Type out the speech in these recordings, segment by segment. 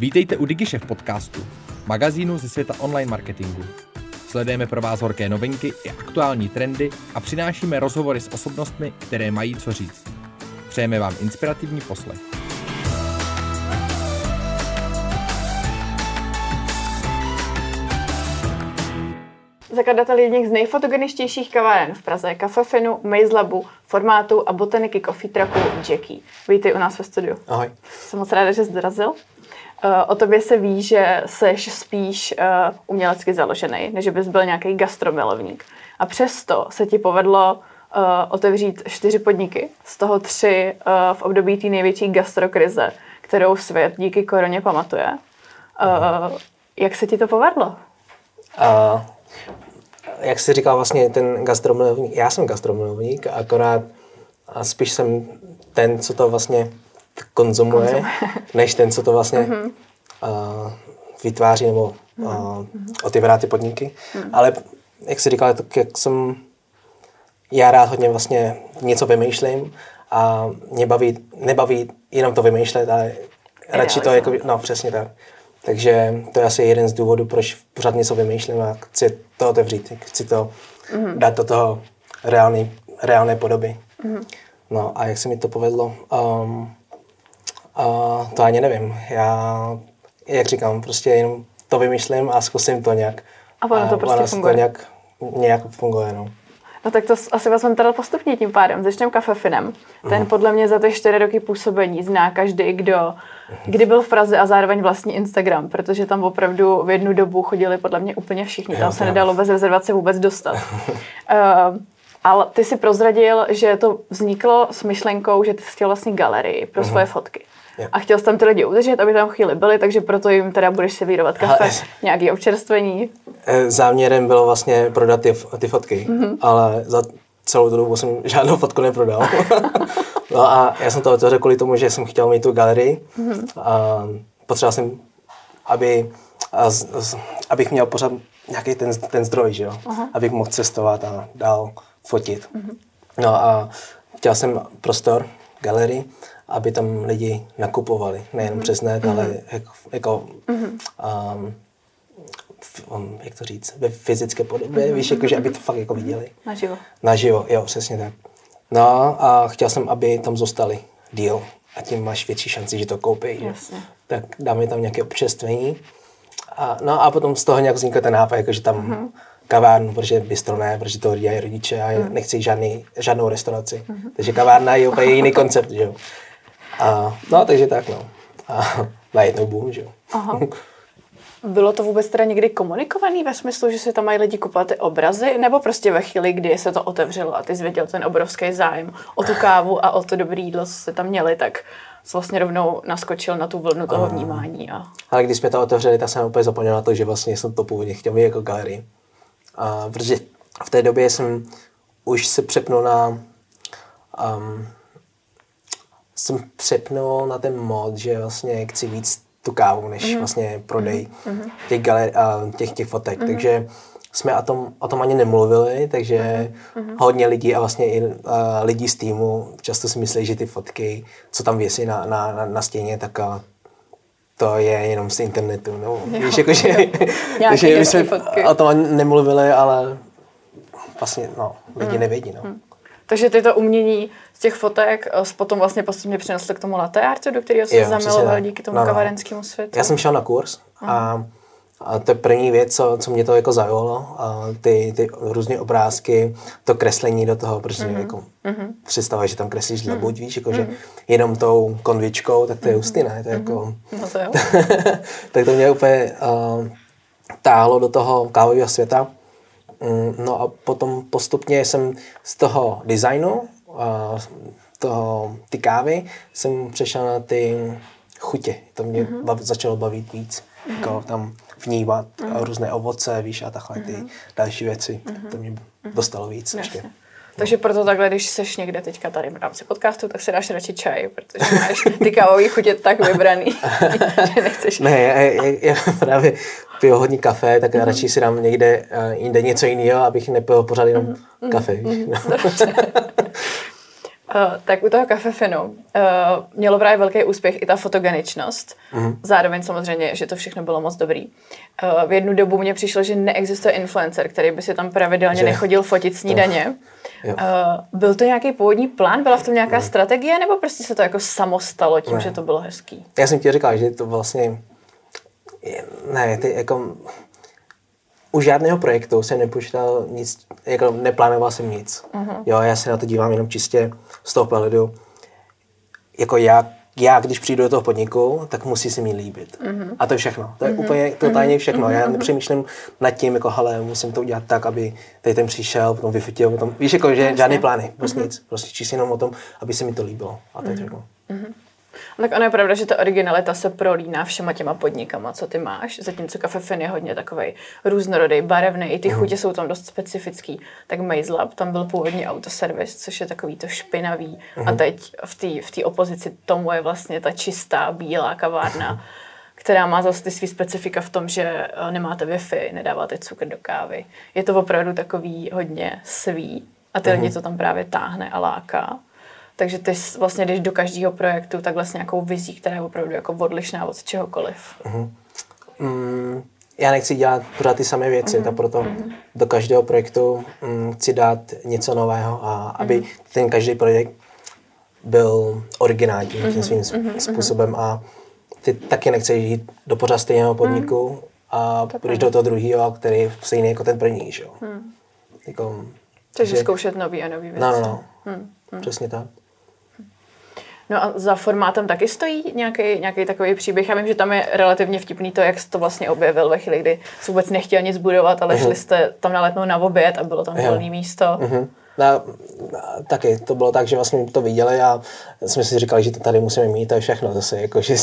Vítejte u DigiShef podcastu, magazínu ze světa online marketingu. Sledujeme pro vás horké novinky i aktuální trendy a přinášíme rozhovory s osobnostmi, které mají co říct. Přejeme vám inspirativní poslech. Zakladatel jedných z nejfotogeničtějších kaváren v Praze, Cafefinu, Maze Labu, Formátu a botaniky Coffee Trucku Jackie. Vítej u nás ve studiu. Ahoj. Jsem moc ráda, že jsi dorazil. Eh, o tobě se ví, že jsi spíš uh, umělecky založený, než bys byl nějaký gastromilovník. A přesto se ti povedlo uh, otevřít čtyři podniky, z toho tři v období té největší gastrokrize, kterou svět díky koroně pamatuje. Jak se ti to povedlo? Uh, jak jsi říkal, vlastně ten gastromilovník, já jsem gastromilovník, akorát a spíš jsem ten, co to vlastně konzumuje, konzumuje. než ten, co to vlastně mm-hmm. uh, vytváří nebo uh, mm-hmm. otevírá ty podniky. Mm-hmm. Ale jak jsi říkal, tak jak jsem já rád hodně vlastně něco vymýšlím a mě baví, nebaví jenom to vymýšlet, ale radši to jako, no přesně tak. Takže to je asi jeden z důvodů, proč pořád něco vymýšlím a chci to otevřít, chci to mm-hmm. dát do toho reálný, reálné podoby. Mm-hmm. No a jak se mi to povedlo? Um, uh, to ani nevím. Já, jak říkám, prostě jenom to vymýšlím a zkusím to nějak. A ono to prostě funguje. To nějak, nějak funguje, no. No tak to asi vezmeme teda postupně tím pádem. Začneme kafefinem. Ten mm. podle mě za ty čtyři roky působení zná každý, kdo kdy byl v Praze a zároveň vlastní Instagram, protože tam opravdu v jednu dobu chodili podle mě úplně všichni. Tam se nedalo bez rezervace vůbec dostat. uh, ale ty si prozradil, že to vzniklo s myšlenkou, že ty jsi chtěl vlastně galerii pro svoje mm. fotky. A chtěl jsi tam ty lidi udržet, aby tam chvíli byli, takže proto jim teda budeš si vyrovat kafe, ale, nějaký občerstvení. Eh, záměrem bylo vlastně prodat ty, ty fotky, mm-hmm. ale za celou tu dobu jsem žádnou fotku neprodal. no a já jsem to otevřel kvůli tomu, že jsem chtěl mít tu galerii mm-hmm. a potřeboval jsem, aby, a z, z, abych měl pořád nějaký ten, ten zdroj, že jo? Uh-huh. abych mohl cestovat a dál fotit. Mm-hmm. No a chtěl jsem prostor, galerii, aby tam lidi nakupovali, nejen mm-hmm. přes net, mm-hmm. ale jako, jako mm-hmm. um, um, jak to říct, ve fyzické podobě, mm-hmm. víš, jakože, aby to fakt jako viděli. Naživo. Naživo, jo, přesně tak. No a chtěl jsem, aby tam zůstali díl a tím máš větší šanci, že to koupí. Jasně. Tak dáme tam nějaké občerstvení. A, no a potom z toho nějak vznikl ten nápad, jakože tam mm-hmm. Kavárnu, protože bystro ne, protože to dělají rodiče a mm. nechci žádný, žádnou restauraci. Mm-hmm. Takže kavárna je úplně jiný koncept, že jo. A, no, takže tak, no. A najednou boom, že jo. Aha. Bylo to vůbec teda někdy komunikovaný ve smyslu, že si tam mají lidi kupovat ty obrazy, nebo prostě ve chvíli, kdy se to otevřelo a ty jsi věděl ten obrovský zájem o tu kávu a o to dobré jídlo, co se tam měli, tak jsi vlastně rovnou naskočil na tu vlnu toho vnímání. A... Ale když jsme to otevřeli, tak jsem úplně zapomněl na to, že vlastně jsem to původně chtěl mít jako galerii. A protože v té době jsem už se přepnul na um, jsem přepnul na ten mod, že vlastně chci víc tu kávu, než mm-hmm. vlastně prodej mm-hmm. těch, galer, uh, těch, těch fotek. Mm-hmm. Takže jsme o tom, o tom ani nemluvili, takže mm-hmm. hodně lidí a vlastně i uh, lidí z týmu často si myslí, že ty fotky, co tam věsí na, na, na, na stěně, tak uh, to je jenom z internetu. No. Víš, jako, že, že my jsme fotky. o tom nemluvili, ale vlastně no, lidi mm. nevědí. No. Mm. Takže ty to umění z těch fotek eh, potom vlastně postupně přinesli k tomu latte artu, do kterého se zamiloval díky tomu no, no. kavarenskému světu. Já jsem šel na kurz a, a to je první věc, co, co mě to jako zaujalo, a ty, ty různé obrázky, to kreslení do toho, protože mm-hmm. jako mm-hmm. představa, že tam kreslíš mm-hmm. buď víš, jako, mm-hmm. že mhm. jenom tou konvičkou, tak to je mm-hmm. hustý, ne? To je mm-hmm. jako, no to jo. tak to mě úplně uh, táhlo do toho kávového světa. Mm, no a potom postupně jsem z toho designu, toho, ty kávy, jsem přešel na ty chutě. To mě mm-hmm. bav, začalo bavit víc. Mm-hmm. Jako tam vnímat mm-hmm. různé ovoce, víš, a takhle ty mm-hmm. další věci. Mm-hmm. To mě mhm. dostalo víc Jasně. ještě. Takže proto takhle, když seš někde teďka tady v rámci podcastu, tak si dáš radši čaj, protože máš ty kávový chutě tak vybraný, že nechceš. Ne, já, já, já právě piju hodně kafe, tak mm-hmm. radši si dám někde uh, jinde něco jiného, abych nepil pořád jenom mm-hmm. kafe. Mm-hmm. Uh, tak u toho kafefinu uh, mělo právě velký úspěch i ta fotogeničnost. Mm. Zároveň samozřejmě, že to všechno bylo moc dobrý. Uh, v jednu dobu mně přišlo, že neexistuje influencer, který by si tam pravidelně že? nechodil fotit snídaně. Uh, byl to nějaký původní plán? Byla v tom nějaká mm. strategie? Nebo prostě se to jako samo stalo tím, ne. že to bylo hezký? Já jsem ti říkal, že to vlastně... Ne, ty jako u žádného projektu jsem nepočítal nic, jako neplánoval jsem nic. Uh-huh. Jo, já se na to dívám jenom čistě z toho pohledu, jako já, já, když přijdu do toho podniku, tak musí se mi líbit. Uh-huh. A to je všechno. To je uh-huh. úplně totálně všechno. Uh-huh. Já nepřemýšlím nad tím, jako, hele, musím to udělat tak, aby tady ten přišel, potom vyfotil, potom, víš, jako, že žádné plány, prostě uh-huh. nic. Prostě čistě jenom o tom, aby se mi to líbilo. A to je všechno. Tak ono je pravda, že ta originalita se prolíná všema těma podnikama, co ty máš, zatímco Cafe Fin je hodně takový různorodý, barevný, i ty mm. chutě jsou tam dost specifický. Tak Maze Lab, tam byl původní autoservis, což je takový to špinavý mm. a mhm. teď v té v opozici tomu je vlastně ta čistá, bílá kavárna, která má zase ty svý specifika v tom, že eh, nemáte Wi-Fi, nedáváte cukr do kávy. Je to opravdu takový hodně svý a ty mm. lidi to tam právě táhne a láká. Takže ty vlastně jdeš do každého projektu takhle s nějakou vizí, která je opravdu jako odlišná od čehokoliv. Uh-huh. Mm, já nechci dělat pořád ty samé věci, uh-huh. tak proto uh-huh. do každého projektu um, chci dát něco nového a aby uh-huh. ten každý projekt byl originální uh-huh. tím svým uh-huh. způsobem a ty taky nechceš jít do pořád stejného podniku uh-huh. a půjdeš do toho druhého, který je stejný jako ten první, že jo. Uh-huh. Jako, takže zkoušet nový a nový věci. No, no, no. Uh-huh. Přesně tak. No a za formátem taky stojí nějaký, nějaký takový příběh. Já vím, že tam je relativně vtipný to, jak jsi to vlastně objevil ve chvíli, kdy jsi vůbec nechtěl nic budovat, ale uh-huh. šli jste tam na letnou na oběd a bylo tam volné místo. Uh-huh. No, taky to bylo tak, že vlastně to viděli a jsme si říkali, že to tady musíme mít, to je všechno zase, jako, že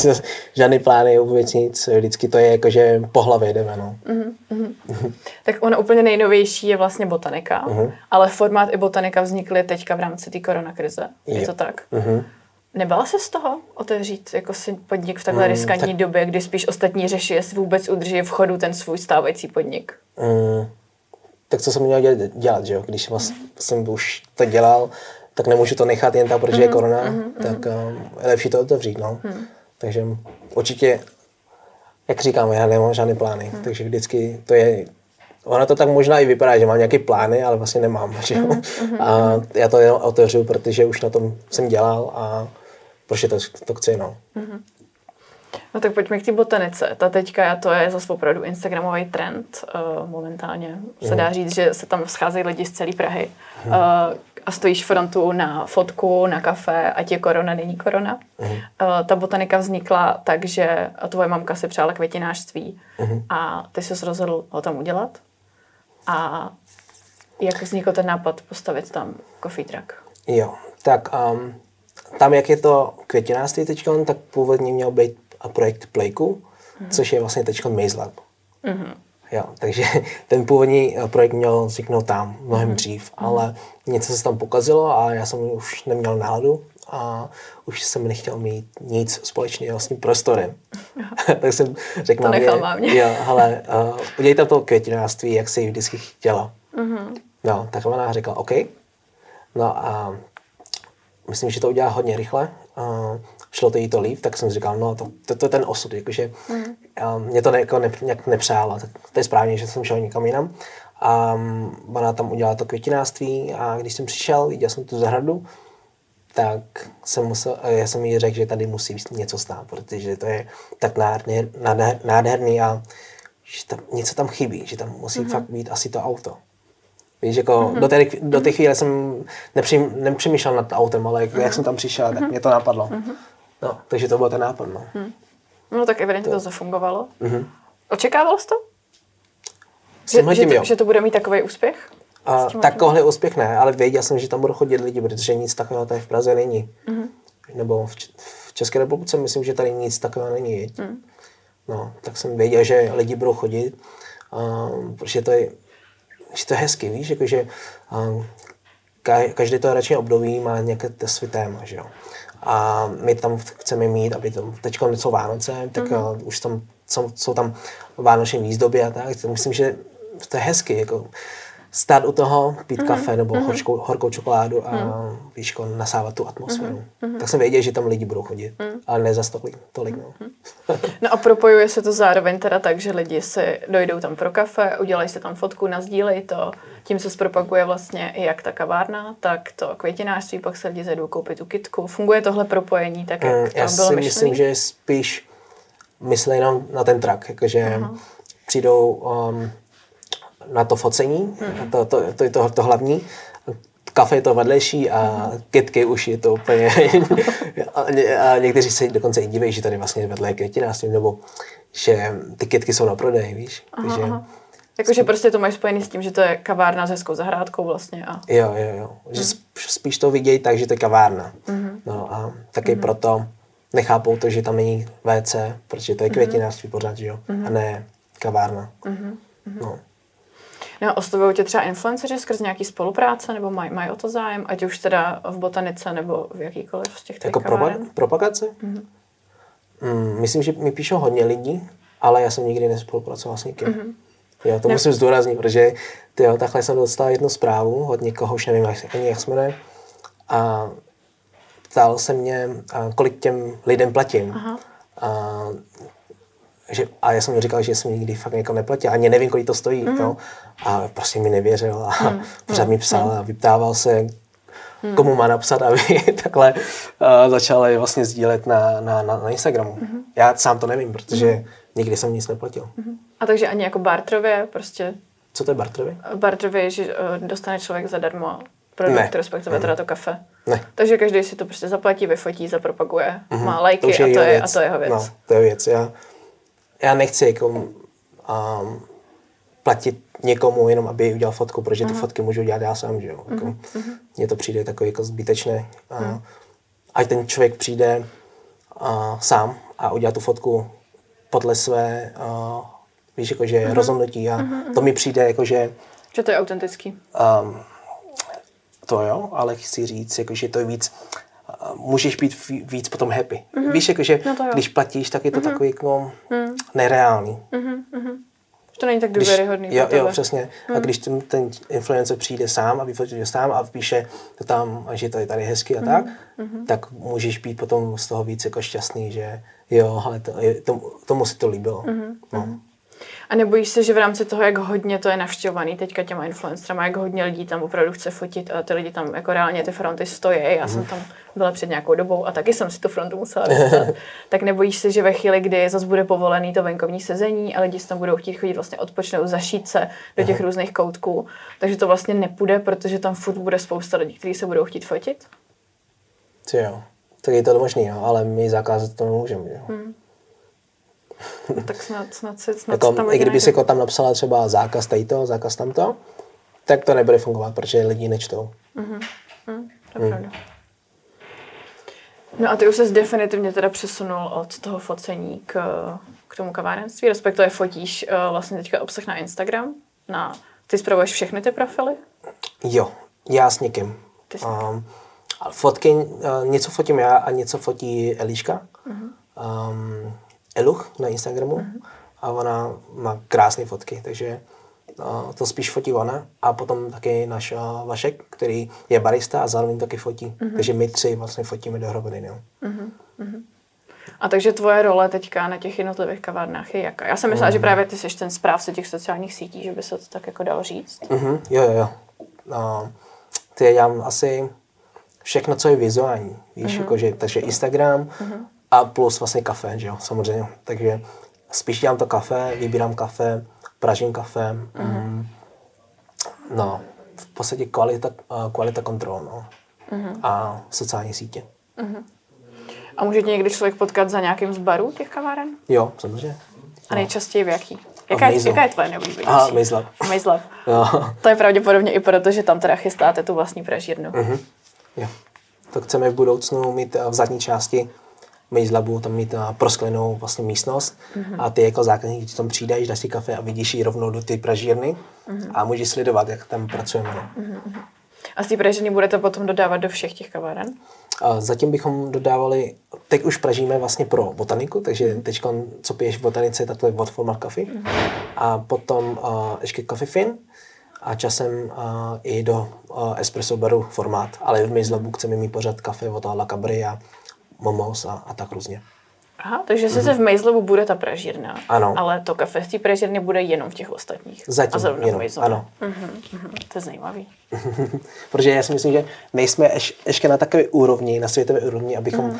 žádný plány, vůbec nic, vždycky to je jako, že po hlavě jdeme, no. Uh-huh. tak ono úplně nejnovější je vlastně botanika, uh-huh. ale formát i botanika vznikly teďka v rámci té koronakrize, je, je to tak? Uh-huh. Nebala se z toho otevřít jako si podnik v takhle mm, riskantní tak... době, kdy spíš ostatní řeší, jestli vůbec udrží v chodu ten svůj stávající podnik? Mm, tak co jsem měl dělat, dělat že jo? Když mm. jsem už to dělal, tak nemůžu to nechat jen tak, protože mm, je korona, mm, tak um, je lepší to otevřít, no. Mm. Takže určitě, jak říkám, já nemám žádné plány, mm. takže vždycky to je Ono to tak možná i vypadá, že mám nějaké plány, ale vlastně nemám. Že jo? Mm-hmm. A já to jenom otevřu, protože už na tom jsem dělal a prostě to, to chci. No. Mm-hmm. No tak pojďme k té botanice. Ta teďka to je zase opravdu Instagramový trend. Uh, momentálně se dá mhm. říct, že se tam scházejí lidi z celé Prahy. Uh, a stojíš frontu na fotku, na kafe, ať je korona, není korona. Uh, ta botanika vznikla tak, že tvoje mamka si přála květinářství uh-huh. a ty jsi rozhodl ho tam udělat. A jak vznikl ten nápad postavit tam coffee truck? Jo, tak um, tam, jak je to květinářství teď, tak původně měl být projekt Playku, mm-hmm. což je vlastně teď Maze Lab. Mm-hmm. Jo, takže ten původní eh, projekt měl vzniknout tam mnohem mm-hmm. dřív, ale něco se tam pokazilo a já jsem už neměl náladu a už jsem nechtěl mít nic společného s tím prostorem. tak jsem řekl to nechal mámě. jo, hele, uh, udělejte to květinářství, jak si vždycky chtěla. Mm-hmm. No, tak ona řekla, OK. No a myslím, že to udělá hodně rychle. Uh, šlo to jí to líp, tak jsem si říkal, no to, to, to je ten osud, jakože mm. uh, mě to ne, jako ne, nějak nepřála, tak to je správně, že jsem šel někam jinam. A um, ona tam udělala to květinářství a když jsem přišel, viděl jsem tu zahradu, tak jsem musel, já jsem jí řekl, že tady musí něco stát, protože to je tak nádher, nádher, nádherný a že tam, něco tam chybí, že tam musí mm-hmm. fakt být asi to auto. Víš, jako mm-hmm. do, té, do té chvíle jsem nepřím, nepřemýšlel nad autem, ale jak, mm-hmm. jak jsem tam přišel, tak mm-hmm. mě to napadlo. Mm-hmm. No, takže to byl ten nápad. No, mm. no tak evidentně to, to zafungovalo. Mm-hmm. Očekával jsi to? Že, že, to, že to bude mít takový úspěch? A takovýhle úspěch ne, ale věděl jsem, že tam budou chodit lidi, protože nic takového tady v Praze není. Mm-hmm. Nebo v, v České republice myslím, že tady nic takového není. Mm. No, tak jsem věděl, že lidi budou chodit, um, protože to je, že to je hezky, víš, jakože um, každý to roční období má nějaké svý téma, že jo. A my tam chceme mít, aby to, teď jsou Vánoce, tak mm-hmm. uh, už tam jsou, jsou tam vánoční výzdoby a tak, myslím, že to je hezky, jako stát u toho, pít mm-hmm. kafe nebo mm-hmm. horčkou, horkou čokoládu a mm. víš, jako nasávat tu atmosféru. Mm-hmm. Tak jsem věděl, že tam lidi budou chodit, mm. ale ne zas tolik. tolik no. Mm-hmm. no a propojuje se to zároveň teda tak, že lidi si dojdou tam pro kafe, udělají si tam fotku, nazdílej to, tím se zpropaguje vlastně i jak ta kavárna, tak to květinářství, pak se lidi zajdou koupit tu kitku. Funguje tohle propojení tak, jak mm, Já bylo si myšlený? myslím, že spíš myslí jenom na ten track, jakože Aha. přijdou um, na to focení, hmm. to, to, to je to, to hlavní, kafe je to vedlejší a kytky už je to úplně... a, a někteří se dokonce i diví, že tady vlastně vedle je květinářství, nebo že ty kytky jsou na prodej, víš. Aha, Takže, aha. Jakože prostě to máš spojený s tím, že to je kavárna s hezkou zahrádkou vlastně. A... Jo, jo, jo. Že hmm. spíš to vidějí tak, že to je kavárna. Hmm. No a taky hmm. proto nechápou to, že tam není WC, protože to je mhm. květinářství mm-hmm. pořád, že jo, mm-hmm. a ne kavárna. Mm-hmm. No. No, oslovují tě třeba influenceři skrz nějaký spolupráce, nebo mají maj o to zájem, ať už teda v botanice, nebo v jakýkoliv z těch Jako propa- propagace? Mm-hmm. Mm, myslím, že mi píšou hodně lidí, ale já jsem nikdy nespolupracoval s nikým. Mm-hmm. Jo, to ne. musím zdůraznit, protože tyjo, takhle jsem dostal jednu zprávu od někoho, už nevím ani jak se jmenuje, a ptal se mě, kolik těm lidem platím. Aha. A, že, a já jsem mu říkal, že jsem nikdy fakt někoho neplatil. Ani nevím, kolik to stojí. Mm. Jo? A prostě mi nevěřil a mm. pořád mi psal mm. a vyptával se, mm. komu má napsat, aby takhle uh, začal vlastně sdílet na, na, na, na Instagramu. Mm. Já sám to nevím, protože mm. nikdy jsem nic neplatil. Mm. A takže ani jako bartrově prostě... Co to je bartrově? Bartrově je, že uh, dostane člověk zadarmo produkt, ne. respektive mm. teda to kafe. Ne. Takže každý si to prostě zaplatí, vyfotí, zapropaguje, mm-hmm. má lajky to a, to je, a to je jeho věc. No, to je věc. Já, já nechci jako um, platit někomu jenom, aby udělal fotku, protože ty fotky můžu dělat já sám, že jo. Jako, mm-hmm. Mně to přijde takový jako zbytečné. A, mm. Ať ten člověk přijde a, sám a udělá tu fotku podle své, a, víš, jakože mm-hmm. rozhodnutí a mm-hmm. to mi přijde jako, že... Že to je autentický. Um, to jo, ale chci říct, jako, že to je víc, můžeš být víc potom happy. Mm-hmm. Víš, jakože no když platíš, tak je to mm-hmm. takový jako mm. nereálný. Mm-hmm. To není tak důvěryhodný. Jo, jo, přesně. Mm. A když ten, ten influencer přijde sám a vyfotí sám a píše to tam, že to je tady hezky a tak, mm-hmm. tak můžeš být potom z toho víc jako šťastný, že jo, ale to, to, tomu se to líbilo. Mm-hmm. No. A nebojíš se, že v rámci toho, jak hodně to je navštěvovaný teďka těma influencerama, jak hodně lidí tam opravdu chce fotit a ty lidi tam jako reálně ty fronty stojí. Já mm. jsem mhm. tam byla před nějakou dobou a taky jsem si tu frontu musela dostat. tak nebojíš se, že ve chvíli, kdy zase bude povolený to venkovní sezení a lidi tam budou chtít chodit vlastně odpočnout, zašít se do těch Aha. různých koutků, takže to vlastně nepůjde, protože tam furt bude spousta lidí, kteří se budou chtít fotit? Jo, tak je to možný, jo, ale my zakázat to nemůžeme. Jo. Hmm. No, tak snad, snad, se, snad jako, tam I kdyby si jako tam napsala třeba zákaz to, zákaz tamto, tak to nebude fungovat, protože lidi nečtou. Mm-hmm. Mm, to je mm. No a ty už se definitivně teda přesunul od toho focení k, k tomu kavárenství, respektive fotíš uh, vlastně teďka obsah na Instagram. Na, ty zpravuješ všechny ty profily? Jo, já s někým. Ty um, fotky, uh, něco fotím já a něco fotí Eliška. Mm-hmm. Um, Eluch na Instagramu mm-hmm. a ona má krásné fotky, takže uh, to spíš fotí ona a potom taky náš uh, Vašek, který je barista a zároveň taky fotí. Mm-hmm. Takže my tři vlastně fotíme dohromady. No. Mm-hmm. A takže tvoje role teďka na těch jednotlivých kavárnách je jaká? Já jsem myslela, mm-hmm. že právě ty jsi ten správce těch sociálních sítí, že by se to tak jako dalo říct. Mm-hmm. Jo, jo, jo. Uh, ty já asi všechno, co je vizuální. Víš, mm-hmm. jakože, takže Instagram, mm-hmm a plus vlastně kafe, že jo, samozřejmě. Takže spíš dělám to kafe, vybírám kafe, pražím kafe. Mm-hmm. Mm, no, v podstatě kvalita, kvalita kontrol, no. Mm-hmm. A sociální sítě. Mm-hmm. A může tě někdy člověk potkat za nějakým z barů těch kaváren? Jo, samozřejmě. A nejčastěji v jaký? Jaká, je, jaká je tvoje nejoblíbenější? Aha, Mejzlav. Mejzlav. To je pravděpodobně i proto, že tam teda chystáte tu vlastní pražírnu. Mm-hmm. Jo. To chceme v budoucnu mít v zadní části Mejzlabu tam mít prosklenou vlastně místnost mm-hmm. a ty jako zákazník, když tam přijdeš, dáš si kafe a vidíš ji rovnou do ty pražírny mm-hmm. a můžeš sledovat, jak tam pracujeme. Mm-hmm. A z té pražírny budete potom dodávat do všech těch kaváren? A zatím bychom dodávali, teď už pražíme vlastně pro botaniku, takže mm-hmm. teď, co piješ v botanice, tak to je od Format Coffee. Mm-hmm. A potom uh, ještě Coffee Fin. a časem uh, i do uh, espresso baru formát, ale v Mizlabu chceme mít pořád kafe od La Cabri a Momos a, a tak různě. Aha, takže sice v Mejzlovu bude ta pražírna, Ano. ale to kafe z té pražírny bude jenom v těch ostatních. Zatím a zrovna jenom, v ano. Mhm, mhm, to je zajímavý. Protože já si myslím, že nejsme ješ, ještě na takové úrovni, na světové úrovni, abychom mm.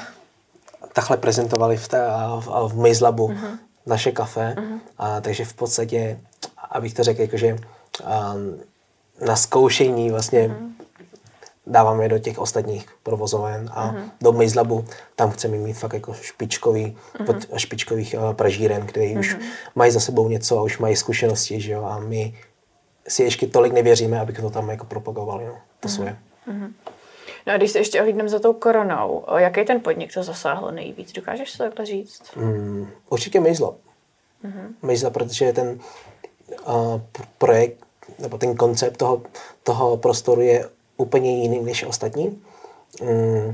takhle prezentovali v, té, v, v Mejzlabu mm. naše kafe. Mm. A, takže v podstatě, abych to řekl, jakože um, na zkoušení vlastně mm. Dáváme je do těch ostatních provozoven a mm. do Mejzlabu tam chceme mít fakt jako špičkový, mm. pod špičkových uh, pražíren, který mm. už mají za sebou něco a už mají zkušenosti, že jo, a my si ještě tolik nevěříme, abychom to tam jako propagovali, no, to svoje. No a když se ještě ohlídneme za tou koronou, jaký ten podnik to zasáhlo nejvíc? Dokážeš to takhle říct? Mm, určitě Mejzla. Mm-hmm. Mejzla, protože ten uh, projekt, nebo ten koncept toho, toho prostoru je úplně jiný než ostatní. Mm,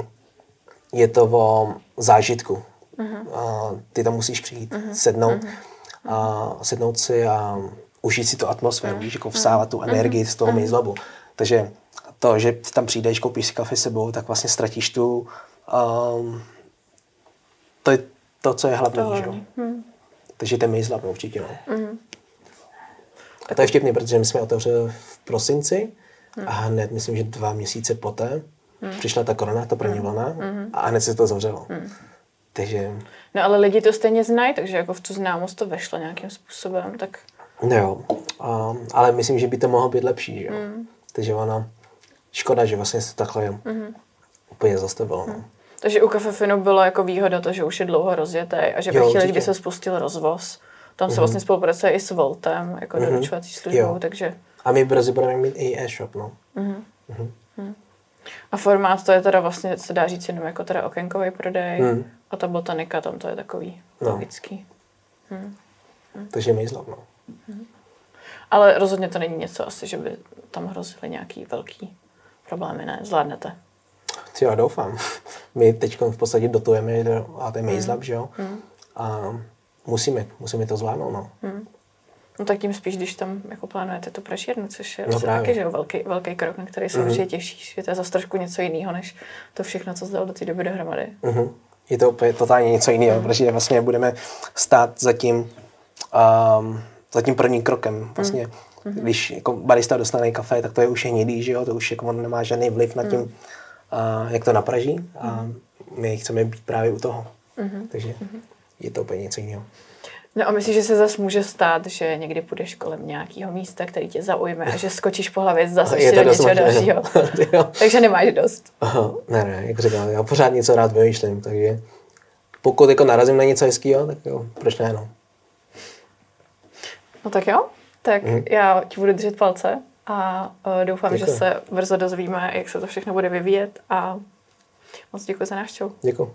je to o zážitku. Mm-hmm. Uh, ty tam musíš přijít, mm-hmm. sednout, mm-hmm. a sednout si a užít si tu atmosféru, víš, jako vsávat tu energii z toho Mejzlabu. Takže to, že tam přijdeš, koupíš si kafe sebou, tak vlastně ztratíš tu um, to je to, co je hlavní, že jo. Takže ten Mejzlab určitě, no. A to je vtipný, protože my jsme otevřeli v prosinci a hned, myslím, že dva měsíce poté přišla ta korona, ta první vlna a hned se to zavřelo. Takže, No ale lidi to stejně znají, takže jako v tu známost to vešlo nějakým způsobem, tak no jo, a, ale myslím, že by to mohlo být lepší, že jo. Takže ona, škoda, že vlastně se to takhle úplně zastavilo, no. Takže u Cafe Finu byla jako výhoda to, že už je dlouho rozjetý a že ve chvíli, kdy se spustil rozvoz, tam se vlastně spolupracuje i s Voltem, jako doručovací službou, Jo. takže A my brzy budeme mít i e-shop, no. a formát to je teda vlastně, se dá říct jenom jako teda okénkový prodej Hmm. a ta botanika tam to je takový No. logický. Takže Mejzlab, no. Ale rozhodně to není něco asi, že by tam hrozily nějaký velký problémy, ne? Zvládnete. Ty já doufám. My teď v podstatě dotujeme do AT Mejzlab, že jo. A musíme, musíme to zvládnout, no. No tak tím spíš, když tam jako plánujete tu pražírnu, což je No taky že velký, velký krok, na který se mm-hmm. určitě těšíš. Je to zase trošku něco jiného, než to všechno, co zdal do té doby dohromady. Mhm. Je to úplně totálně něco jiného, protože vlastně budeme stát za tím, um, za tím prvním krokem. Vlastně, když jako barista dostane kafe, tak to je už je hnědý, že jo? to už jako on nemá žádný vliv na tím, uh, jak to napraží a my chceme být právě u toho. Takže je to úplně něco jiného. No a myslíš, že se zase může stát, že někdy půjdeš kolem nějakého místa, který tě zaujme a že skočíš po hlavě zase Je ještě do něčeho dalšího. Takže nemáš dost. Aha, ne, ne, jak říkám, já pořád něco rád vymýšlím, takže pokud jako narazím na něco hezkého, tak jo, proč ne, no. No tak jo, tak já ti budu držet palce a uh, doufám, že Děkuji. se brzo dozvíme, jak se to všechno bude vyvíjet a moc děkuji za návštěvu. Děkuji.